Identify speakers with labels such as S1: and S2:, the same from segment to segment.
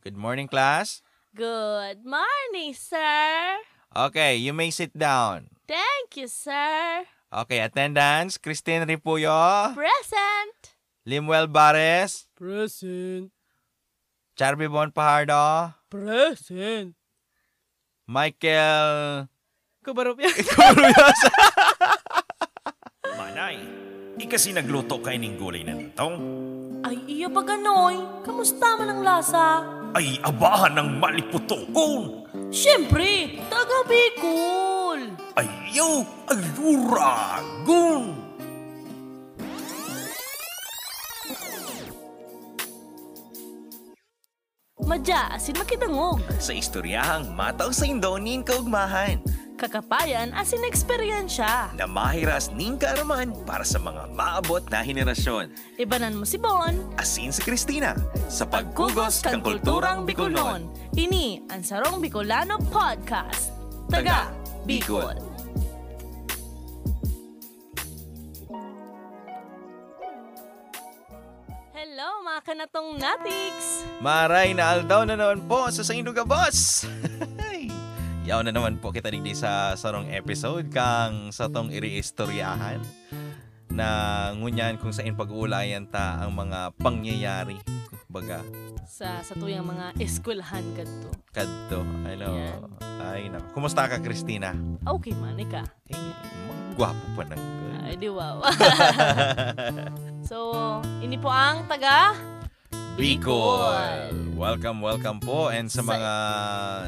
S1: Good morning, class.
S2: Good morning, sir.
S1: Okay, you may sit down.
S2: Thank you, sir.
S1: Okay, attendance. Christine Ripuyo.
S2: Present.
S1: Limuel Bares.
S3: Present.
S1: Charby Bon Pajardo.
S3: Present.
S1: Michael...
S3: Kabarop yan.
S1: Curiosa.
S4: Manay, ikasi nagluto kay ning gulay na nitong.
S2: Ay, iya ba ganoy? Kamusta man ang lasa?
S4: Ay abahan ng maliputoon.
S2: Siyempre, taga Bicol.
S4: Ayaw, ayuragon.
S2: Madya, asin makitangog.
S4: Sa istoryahang mataw sa indonin kaugmahan.
S2: Kakapayan, asin eksperyensya.
S4: Na mahiras ning kaaraman para sa mga maabot na henerasyon.
S2: Ibanan mo si Bon.
S4: Asin si Christina sa
S2: Pagkugos kang kulturang Bicolnon. Ini ang Sarong Bicolano Podcast. Taga Bicol. Hello mga kanatong natiks!
S1: Maray na aldaw na naman po sa Sainduga Boss. Yaw na naman po kita digdi sa sarong episode kang sa tong iriistoryahan na ngunyan kung saan pag-uulayan ta ang mga pangyayari. Baga,
S2: Sa sa tuyang mga eskwelahan kadto.
S1: kadto. Ano,
S2: Yan.
S1: ay na. Kumusta ka, Christina?
S2: Okay man ika.
S1: Eh, magwapo pa ng
S2: Ay di wow. so, ini po ang taga
S1: Bicol. Welcome, welcome po. And sa mga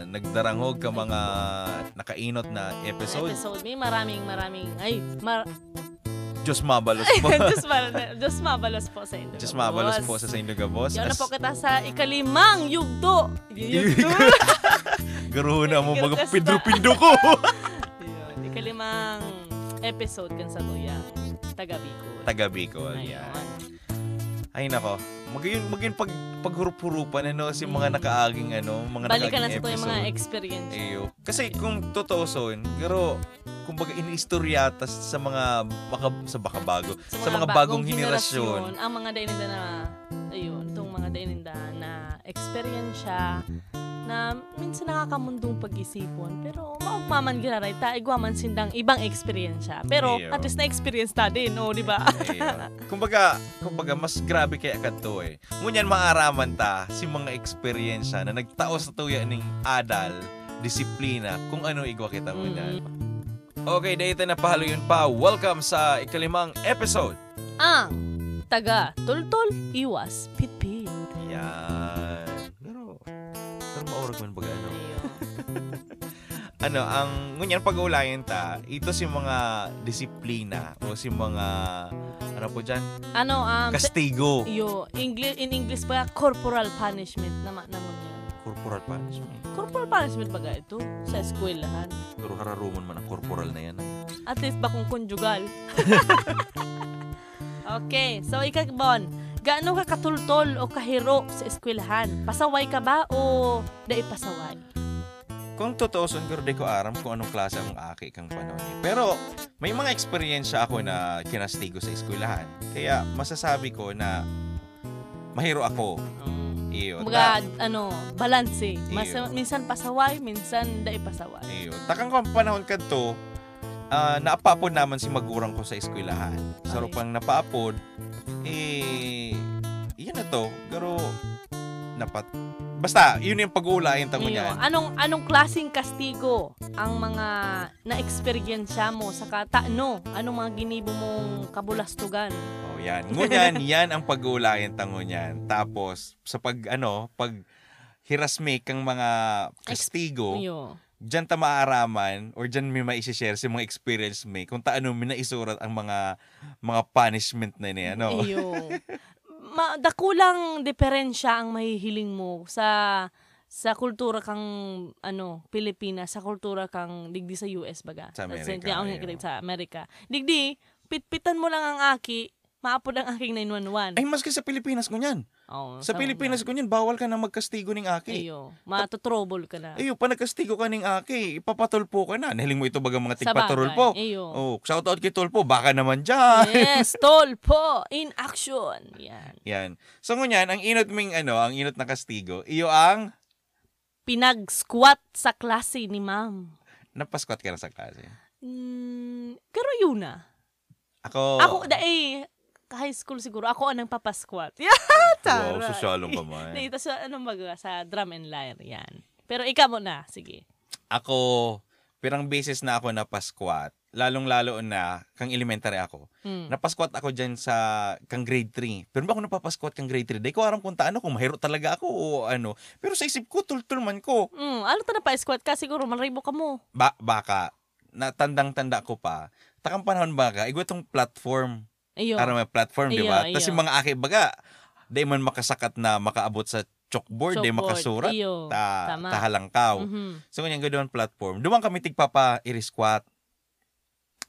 S1: nagdaranghog ka mga nakainot na episode,
S2: episode. May maraming maraming ay mar
S1: Diyos mabalos po.
S2: Diyos, mar- Diyos mabalos po sa inyo.
S1: Diyos mabalos po sa Saint Boss.
S2: Yan na po kita sa ikalimang yugto. Yugto.
S1: Garuhon na mo mga
S2: Gilgas
S1: pindro-pindo ko.
S2: Yun, Ikalimang episode kan sa tuyang taga Bicol.
S1: Taga Bicol. Yan. Ay nako. Magayon magayon pag paghurup-hurupan ano si mga
S2: Mm.
S1: nakaaging ano, mga
S2: Balikan na
S1: nakaaging
S2: sa tuyang mga
S1: episode.
S2: experience.
S1: Eyo. Kasi kung totoo son, pero kumbaga iniistoryata sa mga baka, sa baka bago, sa, mga, bagong, henerasyon.
S2: Ang mga daininda na, ayun, itong mga daininda na experience siya, na minsan nakakamundong pag-isipon, pero maugmaman ginaray ta, igwaman sindang ibang experience siya. Pero
S1: Iyo.
S2: at least na-experience ta din, o, di ba?
S1: Kumbaga, kumbaga mas grabe kaya kadto eh. Ngunyan maaraman ta si mga eksperyensya na nagtao sa tuya ning adal, disiplina, kung ano igwa kita mo
S2: Mm.
S1: Okay, dahito na pahalo yun pa. Welcome sa ikalimang episode.
S2: Ang taga tultol iwas pitpit.
S1: Yan. Pero, pero maurag man baga ano. Ano, ang ngunyan pag-uulayan ta, ito si mga disiplina o si mga, ano po dyan,
S2: Ano, um,
S1: kastigo.
S2: yo, English, in English pa, corporal punishment naman naman yan.
S1: Corporal punishment.
S2: Corporal punishment ba ga ito? Sa eskwelahan.
S1: Pero hararuman man ang corporal na yan.
S2: At least ba kung conjugal? okay, so ikaw, Bon, gaano ka katultol o kahiro sa eskwelahan? Pasaway ka ba o dai pasaway?
S1: Kung totoo, son, pero di ko aram kung anong klase ang aki kang panahon eh. Pero may mga eksperyensya ako na kinastigo sa eskwelahan. Kaya masasabi ko na mahiro ako. Iyo.
S2: Mga, ano, balance Mas,
S1: Iyo.
S2: minsan pasaway, minsan dai pasaway.
S1: Iyo. Takang ko ang panahon kadto, ah naapapod naman si magurang ko sa eskwelahan. Sa rupang napaapod, eh, yan na to. Pero, napat, basta, yun yung pag-uulayan tango
S2: Iyo.
S1: niyan.
S2: Anong anong klasing kastigo ang mga na-experiensya mo sa katano? Anong mga ginibo mong kabulastugan?
S1: Oh, yan. Ngunyan, yan ang pag-uulayan tango niyan. Tapos, sa pag, ano, pag hirasme kang mga kastigo,
S2: Iyo.
S1: Dyan ta maaaraman or dyan may maisishare si mga experience may kung taano may naisurat ang mga mga punishment na niya, no?
S2: Iyo. Ma, dakulang diferensya ang mahihiling mo sa sa kultura kang ano Pilipinas sa kultura kang digdi sa US baga
S1: Sa Amerika,
S2: sa, ang-
S1: ayun.
S2: sa Amerika digdi pitpitan mo lang ang aki maapod ang aking 911
S1: Ay, maski sa Pilipinas ko niyan.
S2: Oh,
S1: Sa Pilipinas kunyan bawal ka na magkastigo ning aki.
S2: Ayo, matutrouble ka na.
S1: Ayo, pa nagkastigo ka ning aki, ipapatulpo ka na. Nahiling mo ito baga mga tigpatulpo.
S2: Ayo.
S1: Oh, shout out kay Tulpo, baka naman dyan.
S2: Yes, tolpo in action. Yan.
S1: Yan. So ngunyan, ang inot ming ano, ang inot na kastigo, iyo ang
S2: Pinag-squat sa klase ni ma'am.
S1: napasquat ka na sa klase.
S2: Mm, pero yun na.
S1: Ako,
S2: Ako, da, eh, high school siguro, ako ang nagpapasquat. Yeah,
S1: wow,
S2: tara.
S1: sosyalong ka man.
S2: Dito sa, ano baga, sa drum and lyre, yan. Pero ikaw muna, sige.
S1: Ako, pirang beses na ako napasquat. Lalong-lalo na, kang elementary ako.
S2: Mm.
S1: Napasquat ako dyan sa kang grade 3. Pero ba ako napapasquat kang grade 3? Dahil ko aram kung taano, kung mahiro talaga ako o ano. Pero sa isip ko, tultul man ko.
S2: Mm, ano ta na pa squat ka siguro malribo ka mo.
S1: Ba baka, natandang-tanda ko pa. Takang panahon baka, igwa tong platform.
S2: Ayun.
S1: Aram may platform, di ba? Tapos yung mga aki, baga, di man makasakat na makaabot sa chalkboard, di
S2: Chalkboard,
S1: makasurat.
S2: iyo.
S1: Ta,
S2: Tama.
S1: tahalangkaw.
S2: Mhm.
S1: So, ganyan ganoon platform. Duman kami tigpapa i-squat.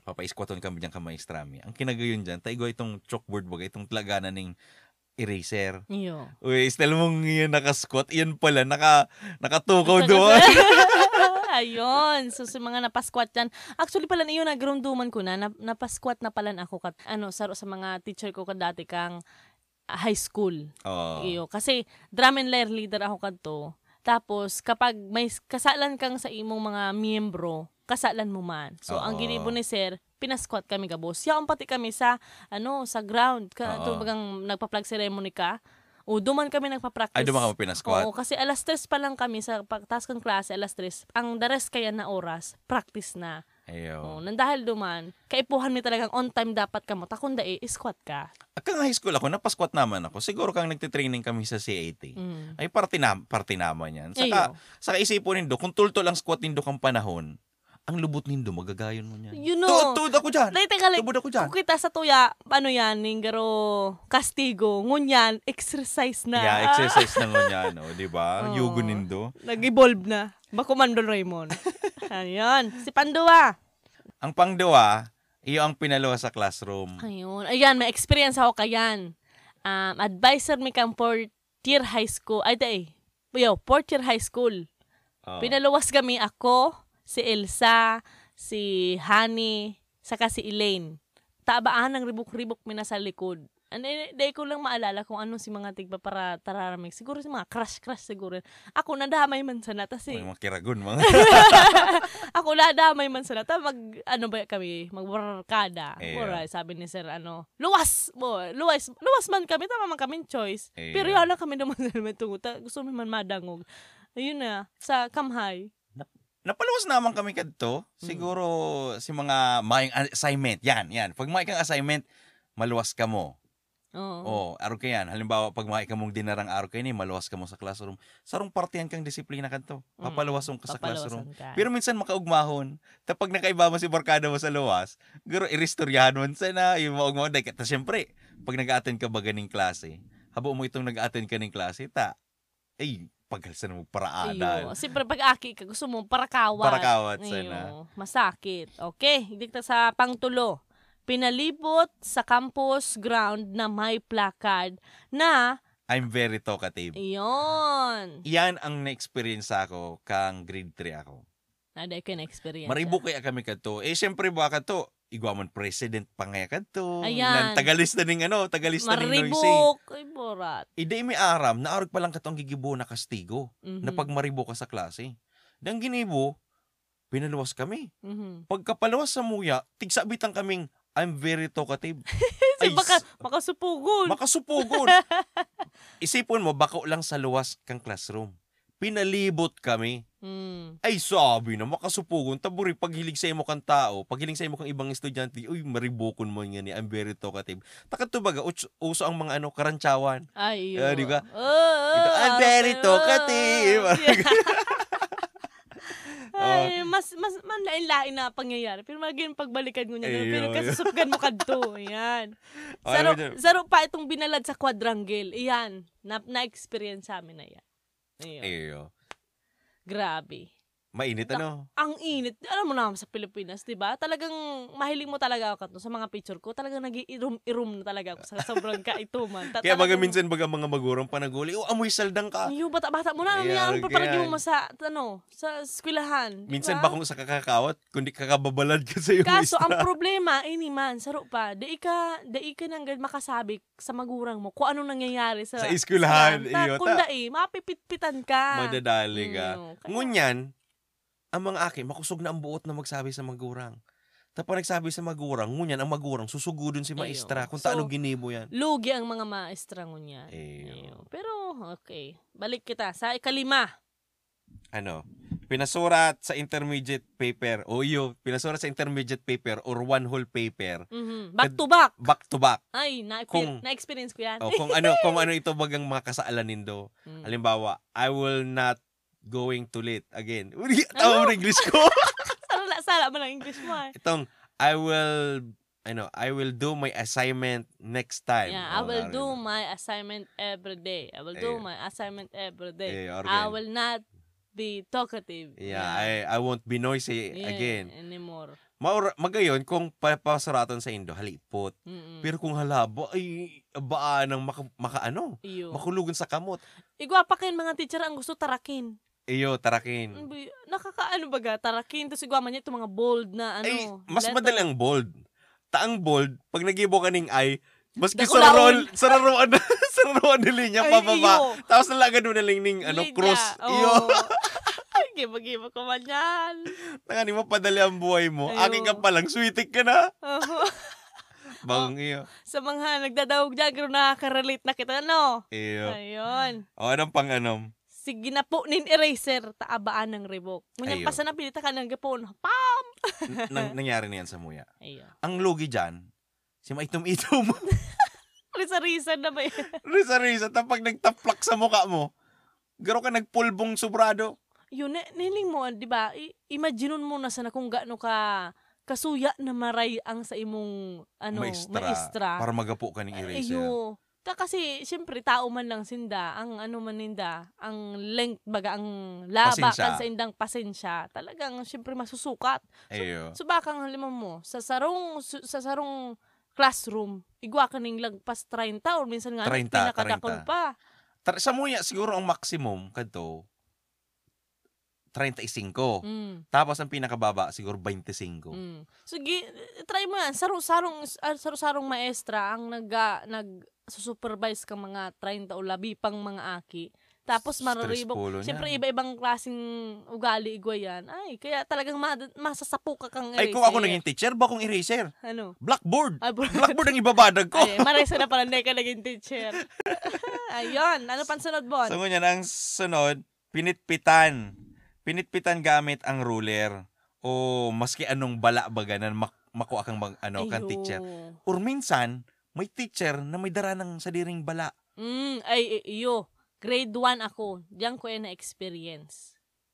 S1: Papa-squaton kami dyan kamay strami. Ang kinagayon dyan, taigo itong chalkboard baga, itong laganan ng eraser.
S2: Iyo.
S1: Uy, style mong yan nakasquat, iyan pala, naka, nakatukaw doon.
S2: Ayun. So, sa mga napasquat yan. Actually pala, yun, nagrumduman ko na, nap- napasquat na pala na ako kat, ano, sa, sa mga teacher ko ka dati kang high school.
S1: Oo.
S2: Iyo. Kasi, drum and lyre leader ako kadto. Tapos, kapag may kasalan kang sa imong mga miyembro, kasalan mo man. So, ang
S1: Oo.
S2: ginibo ni sir, pinasquat kami gabos. Yaon pati kami sa, ano, sa ground. Ka, bagang nagpa-plug ceremony ka. O, duman kami nagpa-practice.
S1: Ay, duman ka mo pinasquat.
S2: Oo, kasi alas 3 pa lang kami sa pagtas ng klase, alas 3. Ang dares kaya na oras, practice na.
S1: Ayaw.
S2: Oh, nang dahil duman, kaipuhan mi talagang on time dapat ka mo. Takunda eh, squat ka.
S1: Kang high school ako, napasquat naman ako. Siguro kang nagtitraining kami sa CAT.
S2: Mm.
S1: Ay, parte, na, parte naman yan. Saka,
S2: Ayo.
S1: saka isipon nindo, kung tulto lang squat nindo kang panahon, ang lubot nindo, magagayon mo niyan.
S2: You know.
S1: Tuod, tuod ako dyan.
S2: Like, teka, like,
S1: ako dyan.
S2: kung kita sa tuya, ano yan, ninggaro, kastigo, ngunyan, exercise na.
S1: Yeah, exercise na ngunyan, no, di ba?
S2: Oo.
S1: Yugo nindo.
S2: Nag-evolve na. Bakumando Raymond. Ayan. Si Pandua.
S1: Ang pangdawa, iyo ang pinalawa sa classroom.
S2: Ayun. Ayan, may experience ako kayan. Um, advisor mi kang fourth year high school. Ay, day. Yo, fourth year high school.
S1: Oo.
S2: Pinaluwas kami ako, si Elsa, si Honey, saka si Elaine. Tabaan ng ribok-ribok mi na sa likod. Ano, day ko lang maalala kung ano si mga tigba para tararamig. Siguro si mga crush-crush siguro. Ako nadamay man sana. Tas eh,
S1: Mga kiragon, mga.
S2: ako nadamay man sana. Ta mag, ano ba kami, magbarkada.
S1: Yeah.
S2: Alright, sabi ni sir, ano, luwas mo, luwas, luwas man kami, tama man kami choice.
S1: Yeah.
S2: Pero yan lang kami naman sa tungo. Gusto mi man madangog. Ayun na, sa kamhay.
S1: Napaluwas naman kami kadto. Siguro si mga mayang assignment. Yan, yan. Pag may kang assignment, maluwas ka mo.
S2: Oo.
S1: Oh, araw ka yan. Halimbawa, pag may ka mong dinarang araw kayo ni, maluwas ka mo sa classroom. Sarong partihan kang disiplina kadto.
S2: Mm.
S1: Papaluwason ka sa classroom.
S2: ka.
S1: Pero minsan makaugmahon. Tapos pag nakaiba mo si barkada mo sa luwas, guro iristoryahan mo sana yung maugmahon. Dahil kata siyempre, pag nag-attend ka ba ganing klase, habo mo itong nag-attend ka ng klase, ta, ay, paghalsan mo paraada.
S2: Ayun. Siyempre, pag aki ka, gusto mo parakawat.
S1: Parakawat sana.
S2: Masakit. Okay, dikta sa pangtulo. Pinalibot sa campus ground na may placard na,
S1: I'm very talkative.
S2: iyon.
S1: Yan ang na-experience ako kang grade 3 ako.
S2: Naday ko na experience.
S1: Maribo kaya kami kadto. Eh syempre ba kadto? Igwaman president pa nga kadto.
S2: Ayan.
S1: Nan tagalista ning ano, tagalista ning noisy.
S2: Maribok. Ay, borat.
S1: Ide may aram na arog pa lang katong gigibo na kastigo
S2: Mhm.
S1: na pag maribo ka sa klase. Dang ginibo, pinaluwas kami.
S2: Mhm.
S1: Pagkapaluwas sa muya, tigsabitan kaming I'm very talkative. Ay,
S2: baka, makasupugon.
S1: makasupugon. Isipon mo, bako lang sa luwas kang classroom. Pinalibot kami.
S2: Mm.
S1: Ay, sabi na, makasupugon. Taburi, paghilig sa imo kang tao, paghilig sa imo kang ibang estudyante, uy, maribukon mo nga ni, I'm very talkative. Takat to baga, uts- uso ang mga ano, karantsawan.
S2: Ay,
S1: Ah, di ba?
S2: Oh,
S1: Ito, I'm very talkative.
S2: Ay, mas mas manlain-lain na pangyayari. Pero maging pagbalikan ko niya.
S1: Ayun.
S2: Pero kasusupgan mo kadto. Ayan.
S1: Ay,
S2: Saro, saro pa itong binalad sa quadrangle. Ayan. Na, na-experience sa amin na yan. Ayun.
S1: Eyo.
S2: Grabe.
S1: Mainit ano?
S2: Ang init. Alam mo naman sa Pilipinas, di ba? Talagang mahiling mo talaga ako sa mga picture ko. Talagang nag-irum-irum na talaga ako sa sobrang kaituman. Ta-
S1: Kaya baga minsan baga mga magurang panaguli, oh, amoy saldang ka.
S2: Iyo, bata-bata mo na. Ano
S1: Ayan,
S2: yan? Papalagi
S1: ganyan.
S2: mo sa, ano, sa eskwelahan.
S1: Minsan
S2: ba?
S1: ba kung sa kakakawat, kundi kakababalad ka sa iyo.
S2: Kaso, ang problema, ini man, saro pa, di ka, di ka nang makasabi sa magurang mo kung anong nangyayari sa,
S1: Sa eskwelahan, iyo,
S2: Kung dai, mapipit-pitan ka.
S1: Madadali ka.
S2: Kaya-
S1: Ngunyan, ang mga aki, makusog na ang buot na magsabi sa magurang. Tapos nagsabi sa magurang, ngunyan ang magurang, susugudon si maestra
S2: Ayun.
S1: kung
S2: So,
S1: taano ginibo yan.
S2: Lugi ang mga maestra.
S1: Ayun.
S2: Pero, okay. Balik kita sa ikalima.
S1: Ano, pinasurat sa intermediate paper, o iyo, pinasurat sa intermediate paper or one whole paper,
S2: Mhm. Back to back.
S1: back to back.
S2: Ay, na-
S1: Kung-
S2: na-experience ko yan.
S1: O kung ano, kung ano ito bagang mga kasaalan nindo.
S2: Mm.
S1: Halimbawa, I will not going to late again. Mo
S2: Ano?
S1: ng English ko.
S2: Sala, sala mo ng English mo eh.
S1: Itong, I will, ano, I will do my assignment next time.
S2: Yeah, I
S1: O,
S2: will do my assignment every day. I will do
S1: Ayun.
S2: my assignment every day.
S1: Eh,
S2: I will not be talkative.
S1: Yeah, I, I won't be noisy
S2: Yeah,
S1: again.
S2: Anymore.
S1: Maura, magayon, kung papasuratan sa Indo, halipot.
S2: Mm-mm.
S1: Pero kung halabo, ay, baan ng maka, maka ano,
S2: Iyo.
S1: makulugan sa kamot.
S2: Igwa pa kayo mga teacher ang gusto tarakin.
S1: Iyo, tarakin.
S2: Ano Nakakaano baga, tarakin. Tapos igwa man niya itong mga bold na ano.
S1: Ay, mas
S2: letter.
S1: madali ang bold. Taang bold, pag nagibo ka ning ay, maski sa roll, sa roon, sa roon ni linya,
S2: Ay,
S1: pababa.
S2: iyo.
S1: Tapos nalagad mo na lang ning, ano,
S2: Linya.
S1: cross. Iyo.
S2: Oo. Ay, giba-giba ko man yan.
S1: Nangani mo padali ang buhay mo.
S2: Ayo.
S1: Aking ka palang, sweetik ka na.
S2: Oo.
S1: Bagong iyo.
S2: Sa mga nagdadawag dyan, pero nakaka-relate na kita, no?
S1: Iyo.
S2: Ayun.
S1: O, anong pang anom?
S2: Sige na po, nin eraser, taabaan ng revoke.
S1: Ayun.
S2: Ngunyan pa sa napilita ka ng gapon. Pam!
S1: Nang- nangyari na yan sa muya.
S2: Ayun.
S1: Ang lugi dyan, si maitom-itom.
S2: Risa-risa na ba yun?
S1: Risa-risa, tapag nagtaplak sa mukha mo, garo ka nagpulbong sobrado.
S2: Yun, ni- niling mo, di ba? I- Imagineon mo na sana kung gaano ka kasuya na maray ang sa imong ano,
S1: maestra,
S2: maestra.
S1: Para magapo ka ng eraser.
S2: Ayo. Ta kasi siyempre tao man lang sinda, ang ano man ninda, ang length baga ang laba
S1: Pasensya.
S2: kan sa indang pasensya. Talagang siyempre masusukat.
S1: Ayo.
S2: So baka ang lima mo sa sarong su- sa sarong classroom, igwa ka ning lagpas 30 or minsan nga
S1: 30,
S2: pinakadakol
S1: 30.
S2: pa.
S1: Tar- sa muya, siguro ang maximum, kadto, 35.
S2: Mm.
S1: Tapos ang pinakababa, siguro 25.
S2: Mm. So gi- try mo yan. Sarong-sarong ah, sarong-sarong maestra ang nag nag supervise ka mga 30 o labi pang mga aki. Tapos mararibok. Siyempre iba-ibang klaseng ugali igwa yan. Ay, kaya talagang ma- masasapo ka kang
S1: Ay, kung
S2: eraser.
S1: ako naging teacher, ba kong eraser?
S2: Ano?
S1: Blackboard.
S2: Ay, bro.
S1: Blackboard ang ibabadag ko.
S2: Ay, maresa na pala hindi ka naging teacher. Ayun, ano pang sunod, Bon?
S1: So, ngunyan, ang sunod, pinitpitan. Pinitpitan gamit ang ruler. O maski anong bala baga na mak- makuha kang mag, ano, kang
S2: Ayo.
S1: teacher. Or minsan, may teacher na may dara ng sadiring bala.
S2: Mm, ay, iyo. Grade 1 ako. Diyan ko yan na-experience.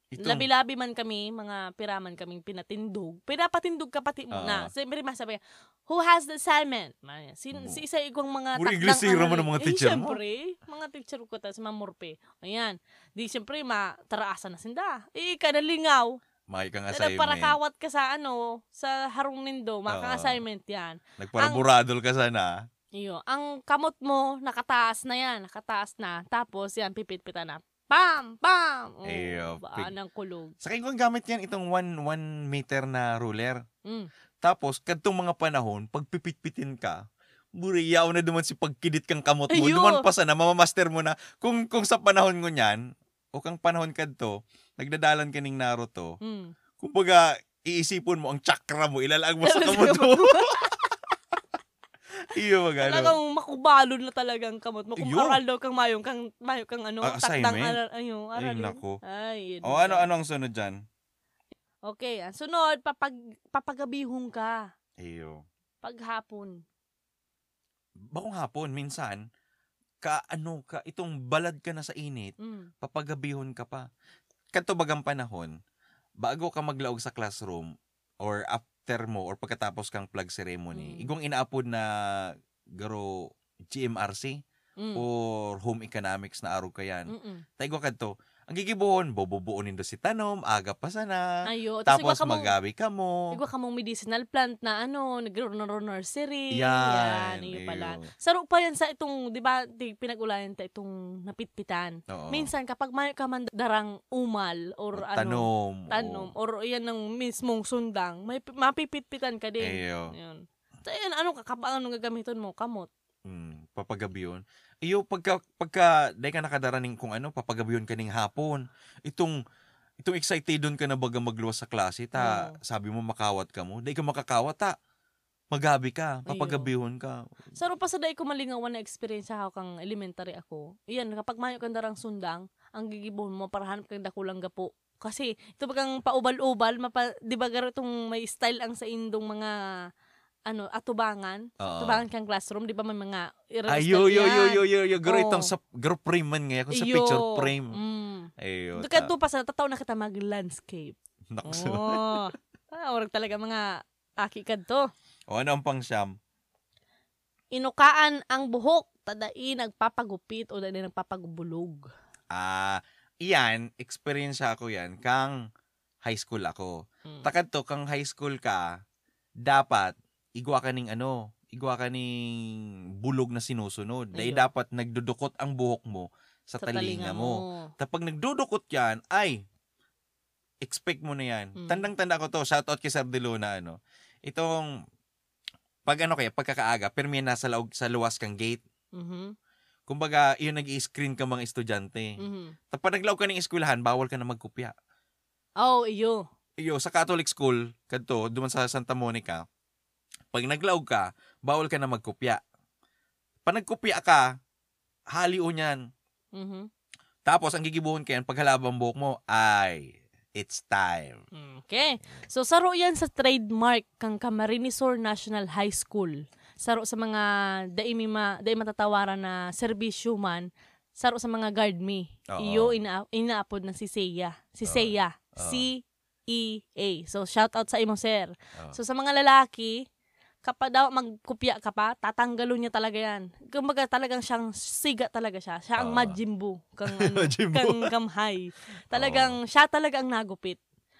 S1: Itong,
S2: Labi-labi man kami, mga piraman kaming pinatindog. Pinapatindog ka pati mo
S1: Oo.
S2: na. Siyempre masabi, who has the assignment? Man, sin,
S1: Oo.
S2: si isa igwang mga
S1: Puro
S2: takdang
S1: mo
S2: aralin.
S1: ng mga
S2: Eh,
S1: teacher mo.
S2: Siyempre, mga teacher ko ta, si Mamurpe. Ayan. Di siyempre, mataraasan na sinda. Eh, ka nalingaw.
S1: may kang
S2: Para
S1: assignment.
S2: kawat ka sa ano, sa harong nindo,
S1: Oo.
S2: mga assignment yan.
S1: Nagparaburadol ka sana.
S2: Iyo, ang kamot mo, nakataas na yan, nakataas na. Tapos yan, pipit-pitan na. Pam! Pam! Oh,
S1: Iyo,
S2: baan ng kulog.
S1: Sa akin kong gamit yan, itong 1 one meter na ruler.
S2: Mm.
S1: Tapos, kadtong mga panahon, pag pipit-pitin ka, buriyaw na duman si pagkidit kang kamot mo.
S2: Ayo.
S1: Duman pa sana, mamamaster mo na. Kung, kung sa panahon mo niyan, o kang panahon kadto, nagdadalan ka ning Naruto,
S2: Mm.
S1: kumbaga, iisipon mo ang chakra mo, ilalag mo sa kamot mo. Iyo, magano.
S2: Talagang makubalon na talagang kamot mo. Kung
S1: Iyo.
S2: aral daw kang mayong kang, mayong kang ano,
S1: Ah,
S2: takdang
S1: assignment?
S2: aral, ayun,
S1: Ay,
S2: aralin.
S1: nako.
S2: Ay, yun
S1: O ano, ano ang sunod dyan?
S2: Okay, ang sunod, papag, papagabihong ka.
S1: Iyo.
S2: Paghapon.
S1: Bakong hapon, minsan, ka ano ka, itong balad ka na sa init,
S2: Mm.
S1: papagabihon ka pa. Kanto bagang panahon, bago ka maglaog sa classroom, or after mo, or pagkatapos kang flag ceremony,
S2: Mm.
S1: igong inaapod na garo GMRC,
S2: Mm.
S1: or home economics na arog kayan.
S2: Mm-mm.
S1: Taigwa kadto. Ang gigibuhon, bobobuonin do si tanom, aga pa sana.
S2: Ayo,
S1: Tapos
S2: mong-
S1: magabi ka mo.
S2: Igwa ka mong medicinal plant na ano, nagro nursery.
S1: Yan,
S2: iyo pala. Saro pa yan sa itong, di ba, di, pinag-ulayan ta itong napitpitan.
S1: Oo.
S2: Minsan, kapag may ka man darang umal or ano,
S1: tanom.
S2: tanom, or yan ng mismong sundang, may pi- mapipitpitan ka din.
S1: Eyo.
S2: Yun. So, yan, ano, kakabang ano gagamitin mo? Kamot.
S1: Mm, papagabi yun. Iyo, pagka, pagka, dahil ka nakadaraning kung ano, papagabi yun kaning hapon. Itong, itong excited doon ka na baga magluwas sa klase, ta,
S2: Oo.
S1: sabi mo makawat ka mo, dahil ka makakawat, ta, magabi ka, papagabihon ka.
S2: Saro pa sa day ko malingawan na experience ako kang elementary ako. Iyan, kapag mayo kang darang sundang, ang gigibon mo para hanap kang dakulang gapo. Kasi, ito bagang paubal-ubal, mapa, di ba garo itong may style ang sa indong mga ano, atubangan.
S1: Oo.
S2: Atubangan kang classroom, di ba may mga
S1: Ayo, yo, yo, yo, yo, yo, garo
S2: Oo.
S1: itong sa, garo frame man nga, kung sa
S2: Iyo.
S1: picture frame.
S2: Mm.
S1: Ayo.
S2: Doon ka doon pa sa tataw na kita mag-landscape.
S1: Nakso.
S2: Oh. ah, orag talaga mga aki kad to.
S1: O ano ang pang siyam?
S2: Inukaan ang buhok, tadai nagpapagupit o dai nagpapagubulog.
S1: Ah, iyan, experience ako yan, kang high school ako.
S2: Mm.
S1: Takad to, kang high school ka, dapat, igwa ka ning ano, igwa ka ning bulog na sinusunod. Dahil dapat nagdudukot ang buhok mo sa, talinga mo. Tapag nagdudukot yan, ay, expect mo na yan.
S2: Mm.
S1: Tandang-tanda ko to, shoutout kay Sir De Luna, ano. Itong, pag ano kaya, pagkakaaga, pero may nasa laog, sa luwas kang gate.
S2: Mhm.
S1: Kumbaga, yun nag-i-screen ka mga estudyante.
S2: Mhm.
S1: Tapos naglaw ka ng eskwelahan, bawal ka na magkopya.
S2: Oh, iyo.
S1: Iyo, sa Catholic school, kadto, duman sa Santa Monica, pag naglaw ka, bawal ka na magkopya. Pag nagkopya ka, haliw niyan.
S2: Mhm.
S1: Tapos, ang gigibuhon ka yan, pag halabang buhok mo, ay, it's time.
S2: Okay. So saro yan sa trademark kang Camarinesor National High School. Saro sa mga dai mi ma dai matatawaran na serbisyo man. Saro sa mga guard me.
S1: Oo.
S2: Iyo ina inaapod na si Seiya. Si
S1: Oo.
S2: Seiya. C E A. So shout out sa imo sir.
S1: Oo.
S2: So sa mga lalaki, kapag daw magkopya ka pa, tatanggalo niya talaga yan. Kumbaga talagang siyang siga talaga siya. Siya ang
S1: Oo.
S2: Majin Buu kang ano, kang kamhay. Talagang siya talaga ang nagupit.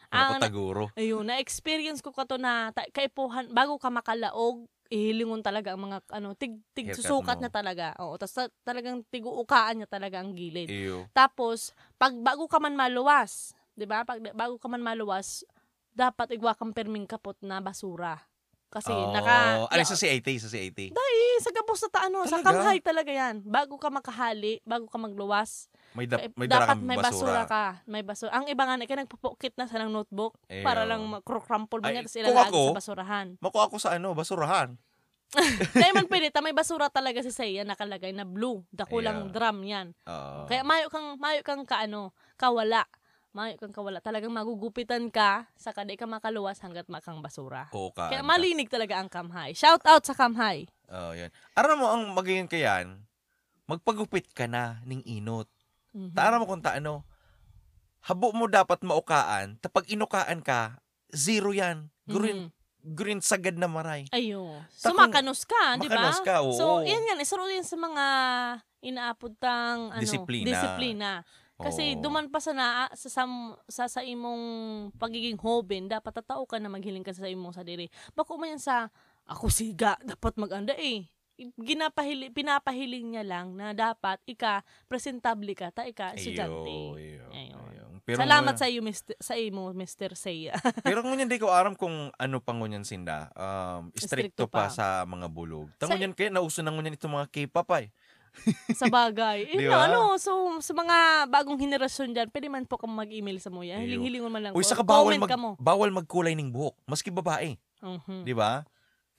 S1: Ano
S2: Ang
S1: taguro?
S2: ayun, na-experience ko ka to na ta- kaipuhan bago ka makalaog, ihilingon talaga ang mga ano, tig tig
S1: Haircut
S2: susukat
S1: mo.
S2: niya talaga. Oo, tapos ta- talagang tiguukaan niya talaga ang gilid.
S1: Iyo.
S2: Tapos pag bago ka man maluwas, 'di ba? Pag bago ka man maluwas, dapat igwa kang perming kapot na basura. Kasi
S1: Oh,
S2: naka
S1: ano sa CAT? Sa CAT?
S2: Eh, sa kapos sa ta- ano, sa kamhay talaga 'yan. Bago ka makahali, bago ka magluwas,
S1: May, da-
S2: eh,
S1: may
S2: dapat may
S1: basura.
S2: basura. ka. May basura. Ang iba nga na kaya nagpupukit na sa ng notebook para
S1: Iyo.
S2: lang makrokrampol mo niya tapos ilalagay sa basurahan.
S1: Makuha ako sa ano, basurahan.
S2: Dahil man pwede, may basura talaga si Seiya nakalagay na blue. Dakulang
S1: Iyo.
S2: drum yan.
S1: Oo.
S2: Kaya mayo kang, mayo kang kaano, kawala. Mayo kang kawala. Talagang magugupitan ka sa kaday ka makaluwas hanggat makang basura.
S1: Oo ka.
S2: Kaya malinig talaga ang kamhay. Shout out sa kamhay.
S1: Oh, yan. Aram mo, ang magayon kayan, magpagupit ka na ning inot.
S2: Mhm.
S1: Taara mo kung taano, habo mo dapat maukaan, tapag inukaan ka, zero yan. Green,
S2: Mhm.
S1: green sagad na maray.
S2: Ayo. So, makanos ka, di ba?
S1: makanos ka, oo.
S2: So, yan yan. Isaro yan sa mga inaapod tang ano,
S1: Disiplina.
S2: disiplina. Kasi
S1: Oo.
S2: duman pa sa, na, sa, sam- sa, sa imong pagiging hoben, dapat tatao ka na maghiling ka sa imong sa diri. Bako man yan sa, ako siga, dapat maganda eh. Ginapahili, pinapahiling niya lang na dapat ika presentable ka ta ika estudyante. Ayun.
S1: Pero
S2: Salamat
S1: ngunyan-
S2: sa iyo Mr. sa imo Mr. Seiya.
S1: Pero ngunyan di ko aram kung ano pa ngunyan sinda. Um, stricto pa.
S2: pa.
S1: sa mga bulog.
S2: Sa-
S1: Tangunyan kaya, nauso na ngunyan itong mga K-pop ay.
S2: Sa bagay. Eh,
S1: Di ba?
S2: ano, so sa mga bagong henerasyon dyan, pwede man po kang mag-email sa mo yan. Hiling-hilingon man lang
S1: Uy, saka bawal,
S2: Comment
S1: mag,
S2: ka mo.
S1: bawal magkulay ng buhok. Maski babae.
S2: Mhm.
S1: Di ba?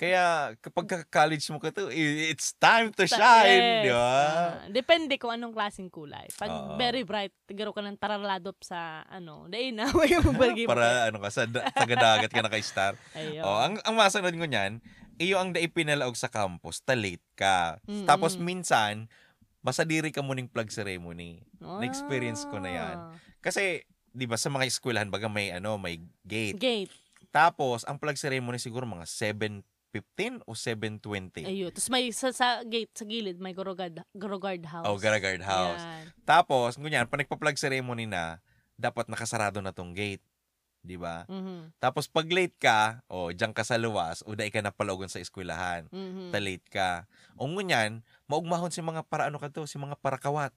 S1: Kaya kapag ka-college mo ka to, it's time to shine. Di
S2: yes.
S1: ba?
S2: Ah, depende kung anong klaseng kulay. Pag
S1: Oo.
S2: very bright, tigaro ka ng taraladop sa ano, dahil na, may mo.
S1: Para ano ka, sa da- taga-dagat ka naka-star.
S2: Ayun.
S1: Oh, ang, ang masunod ko niyan, iyo ang dai pinalaog sa campus, ta-late ka.
S2: Mm-mm.
S1: Tapos minsan, masadiri ka muning plug ceremony.
S2: Ah.
S1: na-experience ko na yan. Kasi, di ba sa mga eskwelahan, baga may ano, may gate.
S2: Gate.
S1: Tapos, ang plug ceremony siguro mga 7 7.15 o 7.20.
S2: Ayun. Tapos may sa, sa gate, sa gilid, may Gorogard, Gorogard House.
S1: Oh, Garagard House.
S2: Yan.
S1: Tapos, ngunyan, pag nagpa-plug ceremony na, dapat nakasarado na tong gate. Di ba?
S2: Mhm.
S1: Tapos pag late ka, o oh, diyan ka sa luwas, o ka na palagon sa eskwelahan.
S2: Mhm.
S1: Ta late ka. O ngunyan, maugmahon si mga para ano ka to, si mga parakawat.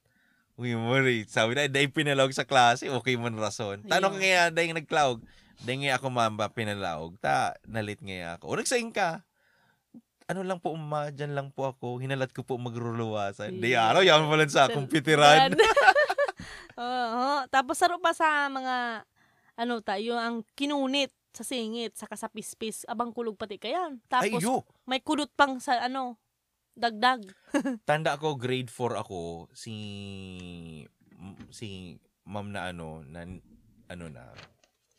S1: Uy, mori. Sabi na, dahil pinalawag sa klase, okay man rason. Tanong
S2: Ayun.
S1: nga, dahil nagklawag. Dahil nga ako mamba pinalawag. Ta, nalit nga ako. O nagsaing ka. Ano lang po, uma, dyan lang po ako. Hinalat ko po magruluwasan. Di
S2: Yeah.
S1: araw, yan mo lang sa kumpitiran.
S2: Oo. Tapos saro pa sa mga, ano ta, yung ang kinunit sa singit, saka sa pispis, abang kulog pati kayan.
S1: Ay,
S2: Tapos
S1: yo.
S2: may kulot pang sa ano, dagdag.
S1: tanda ako grade 4 ako si si ma'am na ano na ano na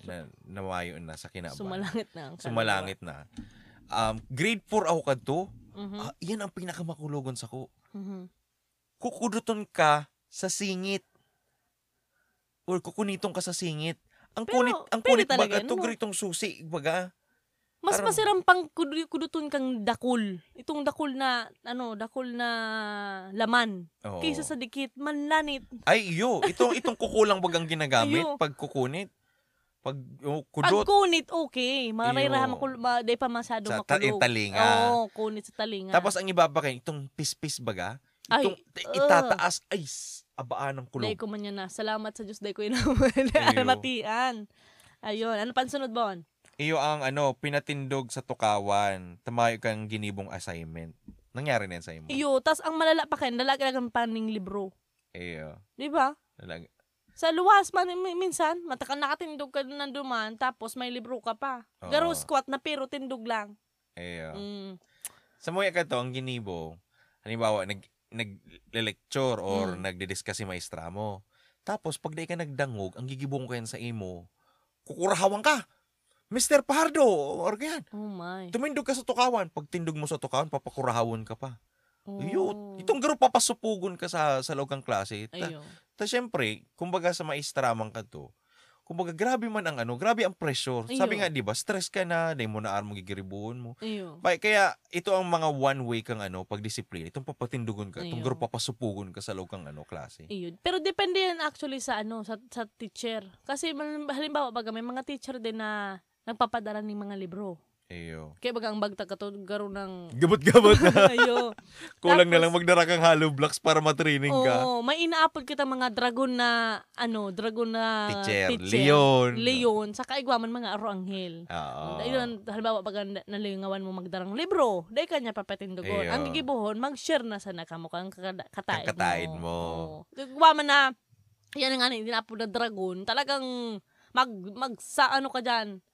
S1: na namayo na sa kinaban.
S2: Sumalangit na. ang
S1: Sumalangit na. Um, grade 4 ako kadto.
S2: Mhm.
S1: Ah, yan ang pinakamakulogon sa ko.
S2: Mhm.
S1: Kukuduton ka sa singit. Or kukuniton ka sa singit. Ang
S2: Pero,
S1: kunit ang kunit
S2: talaga
S1: baga
S2: no?
S1: gritong susi baga.
S2: Mas
S1: Parang-
S2: masarang pang kud- kuduton kang dakul. Itong dakul na, ano, dakul na laman.
S1: Oo.
S2: Kaysa sa dikit, manlanit.
S1: Ay, iyo. Itong, itong kukulang bagang ginagamit
S2: Ayo.
S1: pag kukunit. Pag oh,
S2: Pag
S1: kudot.
S2: kunit, okay. Maray raha makul, ma, day pa masyado
S1: Sa ta-
S2: makulog.
S1: yung talinga.
S2: Oo, kunit sa talinga.
S1: Tapos ang iba pa kayo, itong pispis baga,
S2: Ay,
S1: itong t- itataas, ay, s- abaan ng
S2: Day
S1: kulog.
S2: ko man yan na. Salamat sa Diyos, day ko yun matian. Ayun. Ano pa ang sunod, Bon?
S1: Iyo ang ano, pinatindog sa tukawan, tamayo kang ginibong assignment. Nangyari na yan sa imo.
S2: Iyo. Tas ang malala pa kayo, nalagalagang paning libro.
S1: Iyo.
S2: Di ba?
S1: Nalag-
S2: Sa luwas man, mi- minsan, matakan nakatindog ka na duman, tapos may libro ka pa.
S1: Oo.
S2: Garo squat na pero tindog lang.
S1: Iyo.
S2: Mm.
S1: Sa muya ka to, ang ginibo, halimbawa, nag, nag-lecture or
S2: Mm.
S1: nagdi-discuss si maestra mo. Tapos, pag di ka nagdangog, ang gigibong ko yan sa imo, kukurahawan ka. Mr. Pardo, or ganyan.
S2: Oh my.
S1: Tumindog ka sa tukawan. Pag tindog mo sa tukawan, papakurahawon ka pa.
S2: Oh.
S1: Iyo, itong garo papasupugon ka sa sa loob ng klase. Ta,
S2: Ayo.
S1: ta syempre, kumbaga sa maestra man ka to, kumbaga grabe man ang ano, grabe ang pressure. Sabi
S2: Iyo.
S1: nga, 'di ba, stress ka na, dahil mo na armo gigiribuon mo.
S2: Ayo.
S1: Kaya, ito ang mga one way kang ano, pagdisiplina. Itong papatindugon ka, itong
S2: Iyo.
S1: garo papasupugon ka sa loob ng ano klase.
S2: Ayun. Pero depende yan actually sa ano, sa, sa teacher. Kasi halimbawa baga may mga teacher din na nagpapadala ng mga libro.
S1: Iyo.
S2: Kaya baga ang bagta ka to garo ng
S1: Gabot-gabot na.
S2: ayo.
S1: Kulang na
S2: Tapos-
S1: lang magdara kang hollow blocks para matraining ka.
S2: Oo, may inaapod kita mga dragon na ano, dragon na
S1: Teacher, Leon.
S2: Leon, sa kaigwaman mga aro anghel.
S1: Oo.
S2: Ayun, halimbawa pag na- nalingawan mo magdarang libro, dahil kanya papatindugon. Ang gigibuhon, mag-share na sa naka mo kang kataid,
S1: kataid mo.
S2: Oo. Man na, yan nga ni, dinapod na dragon, talagang mag, mag sa ano ka dyan,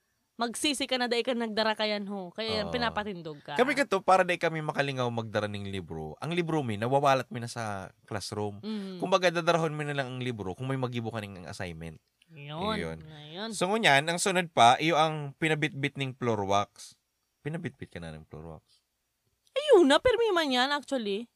S2: magsisi ka na dahil ka nagdara kayan ho. Kaya yan,
S1: Oo.
S2: pinapatindog ka.
S1: Kami ka to, para dahil kami makalingaw magdara ng libro, ang libro mi, nawawalat mi na sa classroom.
S2: Mm.
S1: Kumbaga, dadarahon mo na lang ang libro kung may magibo ka ng assignment.
S2: Yun.
S1: Ayun. So, ngunyan, ang sunod pa, iyo ang pinabitbit ng floor wax. Pinabitbit ka na ng floor wax.
S2: Ayun na, permi man yan actually.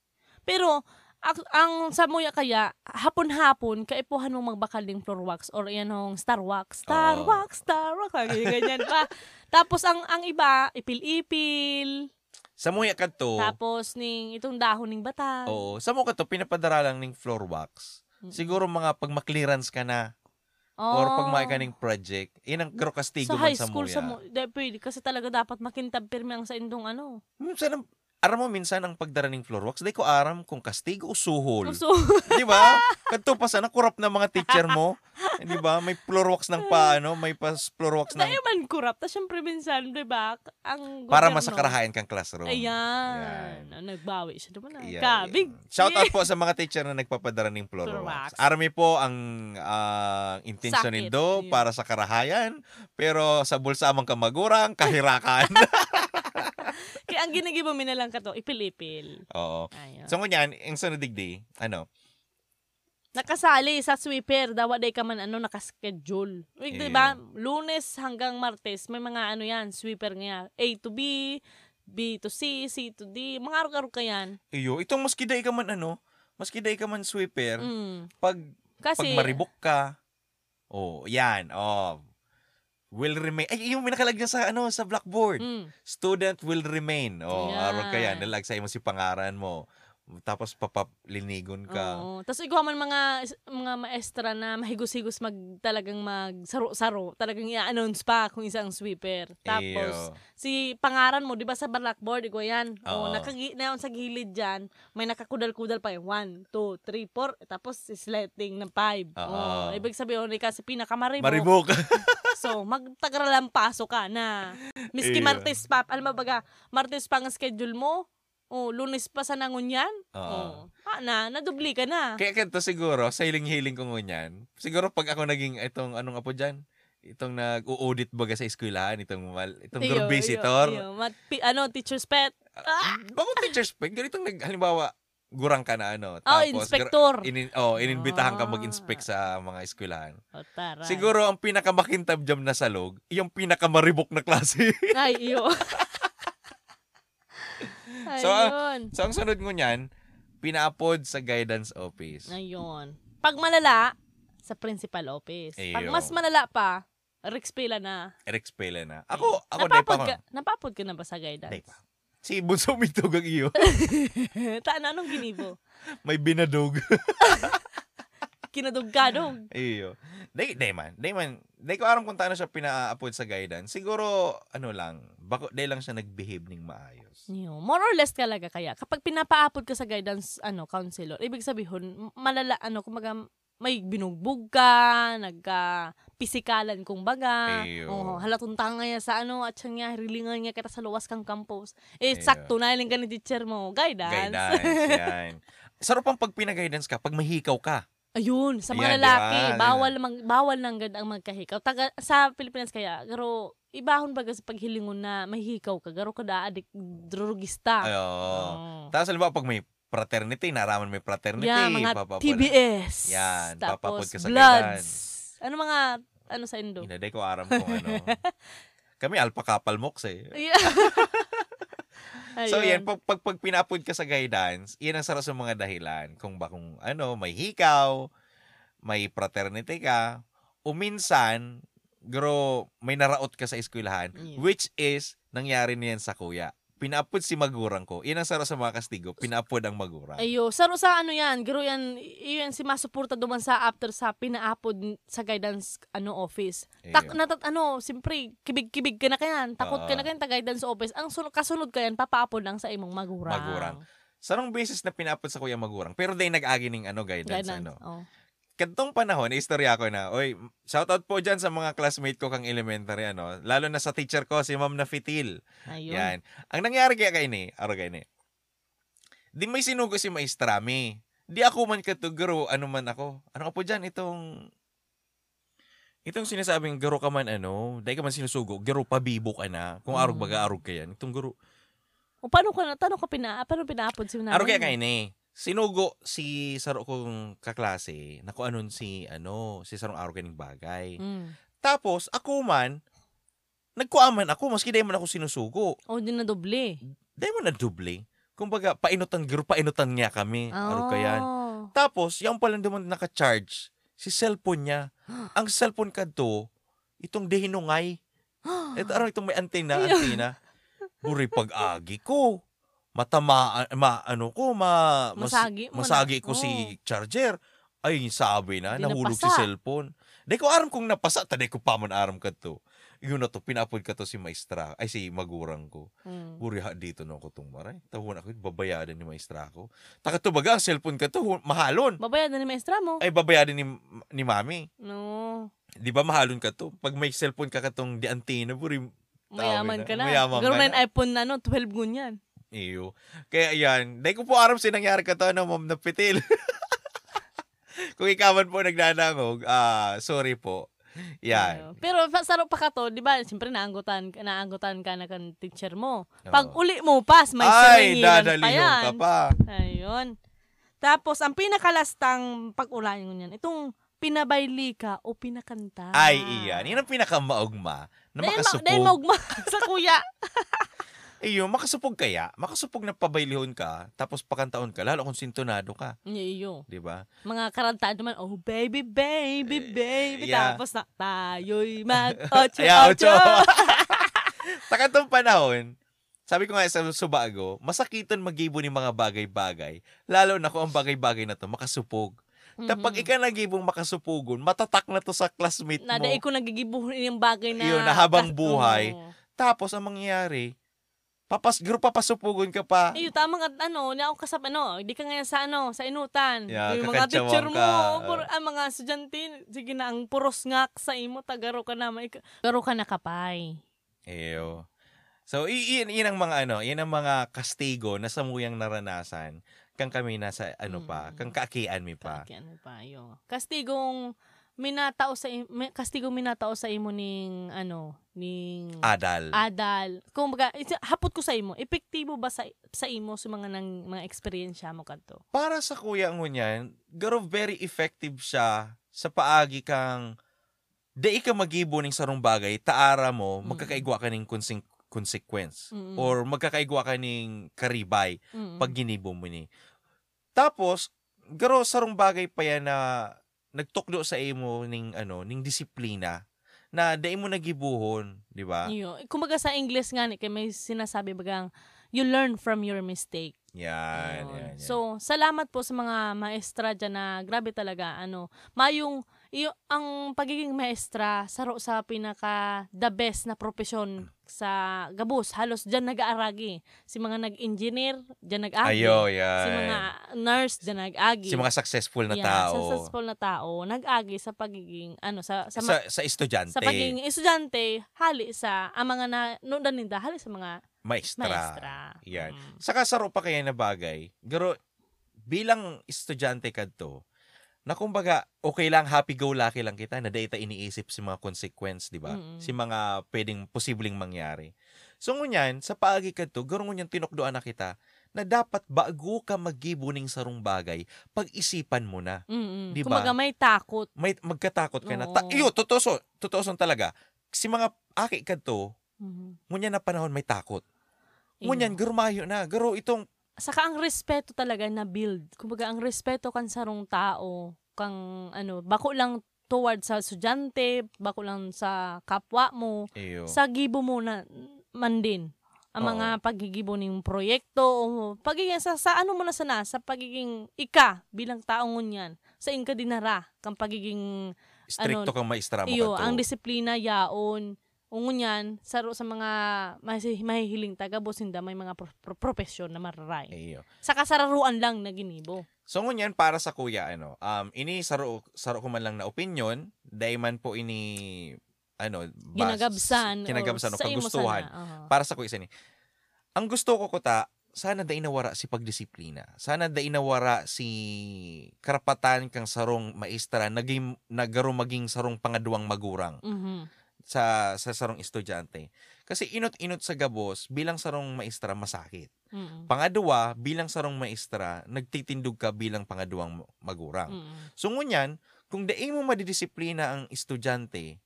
S2: Pero, ak- ang sa muya kaya, hapon-hapon, kaipuhan mo magbakal ng floor wax or yan hong star wax. Star
S1: Oo.
S2: wax, star wax. Ganyan, ganyan pa. Tapos, ang ang iba, ipil-ipil.
S1: Sa muya ka to,
S2: Tapos, ning itong dahon ng bata.
S1: oo, sa mo ka to, pinapadara lang ng floor wax.
S2: Mm.
S1: Siguro mga pag ma-clearance ka na or pag may ka ng project, yun ang karo kastigo
S2: Oh. sa
S1: man
S2: high
S1: sa
S2: school
S1: muya.
S2: sa mo, de, pwede, kasi talaga dapat makintab pirmi ang sa indong ano.
S1: Minsan, ang- aram mo minsan ang pagdara ng floor wax, di ko aram kung kastigo o suhol.
S2: So,
S1: Di ba? Kadto pa sana kurap na mga teacher mo. Di ba? May floor wax ng paano, may pas floor wax ng
S2: dahil man kurap. Tapos syempre minsan, di ba, ang
S1: para
S2: gobyerno-
S1: masakarahayan kang classroom.
S2: Ayan. Ah, Nagbawi siya naman. ah.
S1: Ayan.
S2: Kabig.
S1: Shout out po sa mga teacher na nagpapadara ng floor
S2: Floor
S1: wax.
S2: wax.
S1: Army po ang ah, intention
S2: Sakit.
S1: nindo para sa karahayan, pero sa bulsa amang kamagurang, kahirakan.
S2: Ang ginagibo mi na lang ka to, ipil-ipil.
S1: Oo.
S2: Ayan.
S1: So ngunyan, ang sunod digdi, ano,
S2: Nakasali sa sweeper, dawa day ka man ano, nakaschedule. Uy, di ba? Lunes hanggang Martes, may mga ano yan, sweeper nga. A to B, B to C, C to D. Mga araw-araw ka yan.
S1: iyo, itong maski day ka man ano, maski day ka man sweeper,
S2: Mm.
S1: pag
S2: Kasi,
S1: pag maribok ka, oh, yan, oh, will remain. Ay, yung nakalagyan sa ano sa blackboard.
S2: Mm.
S1: Student will remain. Oh,
S2: Yan.
S1: araw kaya nalag sa imo si pangaran mo. Tapos papaplinigon ka.
S2: Oo. Tapos ikaw man mga mga maestra na mahigos-higos mag talagang magsaro-saro, talagang i-announce pa kung isang sweeper. Tapos
S1: Iyo.
S2: si pangaran mo, 'di ba sa blackboard, ikaw 'yan.
S1: Oo.
S2: Oo, nakagi na sa gilid diyan, may nakakudal-kudal pa 'yan. 1 2 3 4 tapos slating ng 5.
S1: Oo.
S2: Ibig sabihin ni kasi pinakamaribok.
S1: Maribok.
S2: So, magtagralang paso ka na. Miski
S1: Iyo.
S2: Martes pa, alam mo baga, Martes pa ang schedule mo, o lunes pa sa nangunyan,
S1: Oo.
S2: o, ah, na, nadubli ka na.
S1: Kaya kanto siguro, sa hiling-hiling ko ngunyan, siguro pag ako naging itong anong apo dyan, itong nag-audit baga sa eskwelahan, itong, mal, itong
S2: Iyo,
S1: door visitor.
S2: iyo, iyo. Mat- pi- ano, teacher's pet. Ah!
S1: Bakit teacher's pet? Ganitong nag, halimbawa, gurang ka na ano.
S2: Oh,
S1: Tapos,
S2: inspector.
S1: gra- Inin, oh, ininbitahan ka
S2: Ah.
S1: mag-inspect sa mga eskwelahan.
S2: O, taray.
S1: Siguro, ang pinakamakintab jam na salog, yung pinakamaribok na klase.
S2: Ay, iyo.
S1: So, ah,
S2: Ayun.
S1: so, ang sunod ngunyan, pinaapod sa guidance office.
S2: Ayun. Pag malala, sa principal office. Pag
S1: Iyo.
S2: mas malala pa, Rexpila na.
S1: Rex Pela na. Ako, ako, day pa
S2: napapod
S1: ako.
S2: ka, napapod ka na ba sa
S1: Day
S2: guidance?
S1: pa. Si Bunso Mitog ang iyo.
S2: Taan, anong ginibo?
S1: May binadog.
S2: Dog.
S1: iyo. Day, day man. Day man. Day ko aram kung taano siya pina-upload sa guidance. Siguro, ano lang, bako, day lang siya nag-behave ning maayos.
S2: Yo, more or less talaga kaya. Kapag pinapa-upload ka sa guidance ano counselor, ibig sabihin, malala, ano, kumaga, may binugbog ka, nagka pisikalan kung baga.
S1: Eyo.
S2: Oh, halatong tanga niya sa ano, at siya niya, hirilingan niya kita sa luwas kang campus. Eh,
S1: Eyo.
S2: sakto na ka ni teacher mo. Guidance.
S1: Guidance, yan. Sarap ang pag pina-guidance ka, pag mahikaw ka.
S2: Ayun, sa mga
S1: Ayan,
S2: lalaki,
S1: ba?
S2: bawal mag, bawal nang gad ang magkahikaw. Taga, sa Pilipinas kaya, garo, ibahon baga sa paghilingon na mahikaw ka, garo ka da adik drugista.
S1: Ayo.
S2: Oh.
S1: Tapos halimbawa, pag may fraternity, naraman may fraternity.
S2: Yeah, mga
S1: papapala-
S2: TBS.
S1: Yan,
S2: Tapos
S1: papapod ka sa
S2: Bloods. Ano mga, ano sa Indo?
S1: Inaday ko aram kung ano. Kami alpa kapal moks eh.
S2: Yeah.
S1: So yan, pag, pag, pag pinapod ka sa guidance, yan ang sarap sa mga dahilan. Kung ba kung ano, may hikaw, may fraternity ka, o minsan, gro, may naraot ka sa eskwelahan,
S2: Yeah.
S1: which is, nangyari niyan sa kuya. Pinapod si magurang ko. Yan ang sarap sa mga kastigo, pinapod ang magurang.
S2: Ayo, saro sa ano yan, garo yan, yun si masuporta duman sa after sa pinaapod sa guidance ano office. Tak
S1: Ayun.
S2: natat ano, simpre kibig-kibig ka na kayan, takot ka
S1: Oo.
S2: na kayan ta guidance office. Ang sunod kasunod ka yan papaapod lang sa imong magurang.
S1: Magurang. Sarong beses na pinapod sa kuya magurang. Pero day nag-agi ng ano, guidance,
S2: Guidance.
S1: ano.
S2: Oh.
S1: Kantong panahon, istorya ko na, oy, shoutout po dyan sa mga classmate ko kang elementary, ano. Lalo na sa teacher ko, si Ma'am Nafitil.
S2: Ayun.
S1: Yan. Ang nangyari kaya kay ni, aro kay ni. Di may sinugo si Maestrami. Di ako man katugaro, ano man ako. Ano ka po dyan, itong... Itong sinasabing garo ka man ano, dahil ka man sinusugo, garo pabibo ka na. Kung arog baga arog ka yan. Itong garo.
S2: O paano ka na, paano ka pina, paano pinaapod si nanay
S1: Aro kaya
S2: mo?
S1: kay ni. Sinugo si saro kong kaklase na kung anon si ano, si sarong arog kaning bagay.
S2: Mm.
S1: Tapos ako man nagkuaman ako maski dahil man ako sinusugo.
S2: O, di na doble.
S1: Dahil man na duble. Kumbaga painutan garo painutan niya kami. Aro kayan.
S2: Oh.
S1: Tapos yung pala naman naka-charge si cellphone niya. Ang cellphone ka to itong dehinungay. Ito araw itong may antena, antena. Buri pag-agi ko. Matama ma ano ko ma mas-
S2: Masagi mo na.
S1: masagi ko
S2: Oo.
S1: si charger. Ay sabi na
S2: Di
S1: nahulog si
S2: napasa.
S1: cellphone. Di ko aram kung napasa, taday ko pa man aram ka to. Yun na to, pinapod ka to si maestra, ay si magurang ko.
S2: Mm.
S1: Buri ha dito no ko tong maray. Tawon ako, babayadan ni maestra ko. Taka to baga, ang cellphone ka to, mahalon.
S2: Babayadan ni maestra mo.
S1: Ay babayadan ni, ni mami.
S2: No.
S1: Di ba mahalon ka to? Pag may cellphone ka katong di antina, buri
S2: Mayaman
S1: na.
S2: ka na.
S1: Mayaman
S2: Garo
S1: ka
S2: na
S1: na.
S2: iPhone na, no? 12 gun yan.
S1: Iyo. Kaya yan, dahil ko po aram sa nangyari ka to, ano, ma'am na pitil. Kung ikaman po nagnanangog, ah, sorry po. Yan.
S2: Pero saro pa ka to, di ba? Siyempre naanggutan, naanggutan ka na kan teacher mo. Pag uli mo pas, may
S1: Ay,
S2: pa yan.
S1: ka pa.
S2: Ayun. Tapos, ang pinakalastang pag-ulayan ko niyan, itong pinabayli ka o pinakanta.
S1: Ay, iyan. Yan ang pinakamaugma na
S2: Dahil, ma- dahil maugma sa kuya.
S1: Iyo, makasupog kaya, makasupog na pabaylihon ka, tapos pakantaon ka, lalo kung sintonado ka,
S2: Iyo.
S1: di ba?
S2: Mga karanta naman, oh baby, baby, baby.
S1: yeah.
S2: Tapos na, tayo'y mag ocho,
S1: Ay,
S2: ocho.
S1: Takatong panahon, sabi ko nga sa subago, masakitan magibo ni mga bagay-bagay, lalo na kung ang bagay-bagay na to makasupog. Tapag
S2: Mhm.
S1: ika nagibong makasupugon, matatak na to sa classmate mo.
S2: Nada ko nagigibuhon yung bagay na...
S1: Yun, na habang buhay.
S2: Oo.
S1: Tapos ang mangyayari, papas group papasupugon ka pa.
S2: Ayun, tama nga, ano, na ako kasap, ano, di ka ngayon sa, ano, sa inutan.
S1: Yeah,
S2: yung mga teacher mo,
S1: ka.
S2: puro, ang mga estudyante, sige na, ang puros ngak sa imo, tagaro ka na, may, garo ka na kapay.
S1: Eyo. So, iyan, iyan ang mga ano, iyan ang mga kastigo na samuyang naranasan kang kami nasa ano pa,
S2: Mm.
S1: kang kaakian mi pa.
S2: Kaki, ano pa, yo. Kastigong, minatao sa, kastigong minatao sa imo ning, ano, ning,
S1: Adal.
S2: adal. Kung baga, hapot ko sa imo, epektibo ba sa, sa imo sa mga nang, mga experience mo kadto?
S1: Para sa kuya mo niyan, garo very effective siya sa paagi kang di ka magibo ning sarong bagay, taara mo,
S2: Mm.
S1: magkakaigwa ka ning consing- consequence.
S2: Mm-mm.
S1: Or magkakaigwa ka ning karibay
S2: Mm-mm.
S1: pag ginibo mo ni. Tapos, garo sarong bagay pa yan na nagtukdo sa imo ning ano, ning disiplina na dai mo nagibuhon, di ba?
S2: Iyo. Kumbaga sa English nga ni kay may sinasabi bagang you learn from your mistake.
S1: Yan, yan, yan.
S2: So, salamat po sa mga maestra dyan na grabe talaga ano, mayong iyo ang pagiging maestra saro sa pinaka the best na profesyon sa gabus. Halos dyan nag-aaragi. Si mga nag-engineer, dyan nag-agi.
S1: Ayo.
S2: Si mga nurse, dyan nag-agi.
S1: Si mga successful na
S2: Yeah,
S1: tao.
S2: successful na tao, nag-agi sa pagiging ano sa sa,
S1: sa, sa estudyante,
S2: sa pagiging estudyante, hali sa ang mga na nudan ninda hali sa mga
S1: maestra.
S2: maestra.
S1: Yan.
S2: Mm.
S1: Saka saro pa kaya na bagay. Pero bilang estudyante kadto, na kumbaga, okay lang, happy-go-lucky lang kita, na data iniisip si mga consequence, di ba?
S2: Mm-mm.
S1: Si mga pwedeng posibleng mangyari. So ngunyan, sa paagi kadto, garo ngunyan tinukdoan na kita, na dapat bago ka magibo ning sarong bagay, pag-isipan mo na.
S2: Mm-mm.
S1: Di ba?
S2: Kumbaga may takot.
S1: May magkatakot ka na. Ta- iyo, totoo totoo talaga. Si mga aki kadto,
S2: Mhm.
S1: ngunyan na panahon may takot. Ngunyan, garumayo na. Garo itong
S2: Saka ang respeto talaga na build. Kumbaga ang respeto kan sarong tao, kang ano, bako lang toward sa estudyante, bako lang sa kapwa mo,
S1: iyo.
S2: sa gibo mo na man din. Ang
S1: Oo.
S2: mga pagigibo ng proyekto, o pagiging sa, sa ano mo na sana, sa pagiging ika bilang tao ngunyan, sa inka dinara, kang pagiging
S1: stricto
S2: ano,
S1: kang maestra mo
S2: iyo,
S1: kadto.
S2: ang disiplina yaon, ungunyan, saro sa mga mahi- mahihiling taga bosinda may mga pro- pro- profesyon na mararay.
S1: Iyo.
S2: Sa kasararuan lang na ginibo.
S1: So ngunyan para sa kuya ano, um ini saro saro ko man lang na opinion, dahil man po ini ano, bas-
S2: Ginagabsan.
S1: kinagabsan o kagustuhan.
S2: sana, aha.
S1: Para sa kuya isa ni. Ang gusto ko kuta, sana da inawara si pagdisiplina. Sana da inawara si karapatan kang sarong maestra naging nagaro maging sarong pangaduang magurang
S2: Mhm.
S1: Sa sa sarong estudyante. Kasi inot-inot sa gabos bilang sarong maestra masakit.
S2: Mhm.
S1: Pangadua, bilang sarong maestra, nagtitindog ka bilang pangaduang magurang.
S2: Mhm.
S1: So ngunyan, kung dai mo madidisiplina ang estudyante,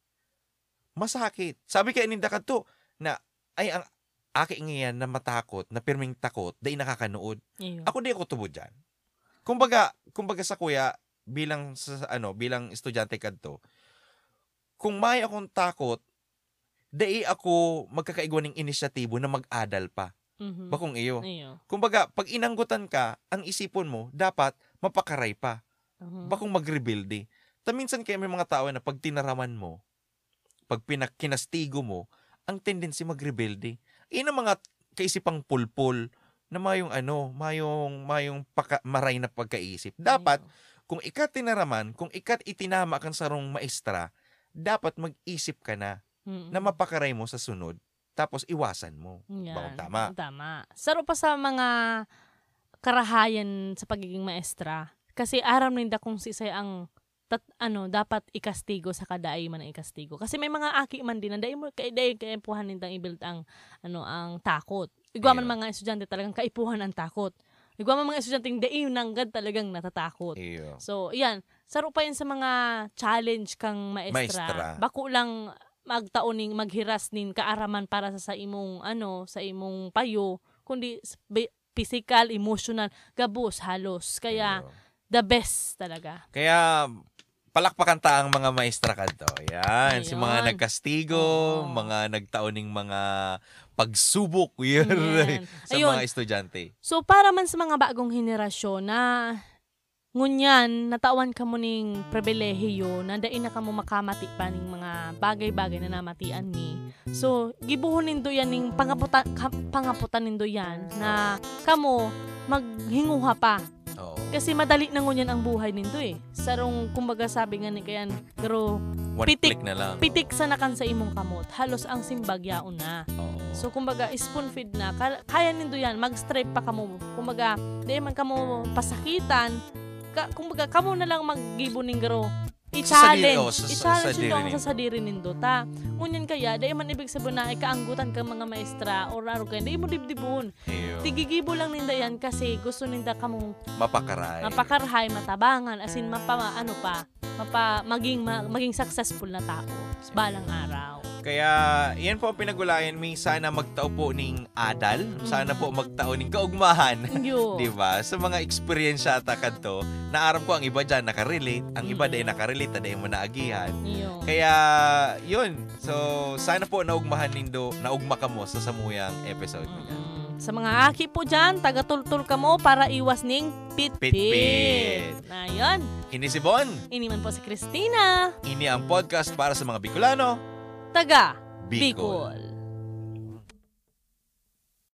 S1: masakit. Sabi kay ninda kadto na ay ang aki ngayon na matakot, na pirming takot, dai nakakanood.
S2: Iyo.
S1: Ako di ako tubod diyan. Kumbaga, kumbaga sa kuya bilang sa ano, bilang estudyante kadto, kung may akong takot, dai ako magkakaigwa ng inisyatibo na mag-adal pa.
S2: Mhm.
S1: Bakong iyo.
S2: Iyo.
S1: Kumbaga, pag inanggutan ka, ang isipon mo, dapat mapakaray pa.
S2: Mhm.
S1: Bakong mag-rebuild eh. Ta minsan kaya may mga tao na pag tinaraman mo, pag pinakinastigo mo, ang tendency mag-rebuild eh. Iyan ang mga kaisipang pulpul na mayong ano, mayong, mayong paka, maray na pagkaisip. Dapat,
S2: Iyo.
S1: kung ikat tinaraman, kung ikat itinama kang sarong maestra, dapat mag-isip ka na
S2: Mhm.
S1: na mapakaray mo sa sunod. Tapos iwasan mo.
S2: Yan.
S1: Bakong tama.
S2: Tama. Saro pa sa mga karahayan sa pagiging maestra. Kasi aram ninda kung si say ang tat, ano dapat ikastigo sa kadaay man ang ikastigo. Kasi may mga aki man din na dai mo kay dai kaipuhan nindang i-build ang ano ang takot. Igwa man mga estudyante talagang kaipuhan ang takot. Igwa man mga estudyante dai nanggad talagang natatakot.
S1: Iyo.
S2: So, yan. Saro pa yan sa mga challenge kang maestra.
S1: Maestra.
S2: Bako lang magtauning maghiras nin kaaraman para sa, sa imong ano sa imong payo kundi physical emotional gabos halos kaya
S1: Ayun.
S2: the best talaga
S1: Kaya palakpakan ta ang mga maestra kadto. Yan, si mga
S2: Ayun.
S1: nagkastigo,
S2: Oo.
S1: mga nagtauning mga pagsubok yun, sa
S2: Ayun.
S1: mga estudyante.
S2: So para man sa mga bagong henerasyon na ngunyan natawan ka mo ning pribilehiyo na dain na ka mo makamati pa ning mga bagay-bagay na namatian ni. So gibuhon nindo yan ning pangaputan ka- pangaputan nindo yan na kamo maghinguha pa
S1: Oo.
S2: kasi madali na ngunyan ang buhay nindo eh. Sarong kumbaga sabi nga ni kayan garo
S1: One
S2: Pitik.
S1: click na lang.
S2: pitik sa nakan sa imong kamot halos ang simbagyaon na.
S1: Oo.
S2: So kumbaga spoon feed na Ka- kaya nindo yan mag-stripe pa kamo. Kumbaga di man kamo pasakitan. Ka, kumbaga kamo na lang maggibo ning garo.
S1: Sa sadiri,
S2: I-challenge.
S1: oh, sa- sa
S2: I-challenge nindo ang
S1: nindo.
S2: sa sadiri nindo ta. Ngunyan kaya di man ibig sabihin na ikaanggutan ka mga maestra or aro kaya di mo dibdibon. Tigigibo lang ninda yan kasi gusto ninda kamong
S1: Mapakaray.
S2: mapakarhay, matabangan, as in mapa ano pa, mapa maging ma- maging successful na tao sa balang araw.
S1: Kaya, yan po ang pinagulayan. May sana magtao po ning adal. Sana po magtao ning kaugmahan.
S2: Yo.
S1: Di ba? Sa mga experience ata kadto, naaram ko ang iba dyan nakarelate, ang iba
S2: Mm.
S1: dahil nakarelate, na dahil mo naagihan.
S2: Yo.
S1: Kaya, yun. So, sana po naugmahan nindo, naugma ka mo sa samuyang episode mo yan.
S2: Mm. Sa mga aki po dyan, tagatultul ka mo para iwas ning pit-pit.
S1: Pit-pit.
S2: Na yun.
S1: Ini si Bon.
S2: Ini man po si Christina.
S1: Ini ang podcast para sa mga Bicolano.
S2: Taga Bicol.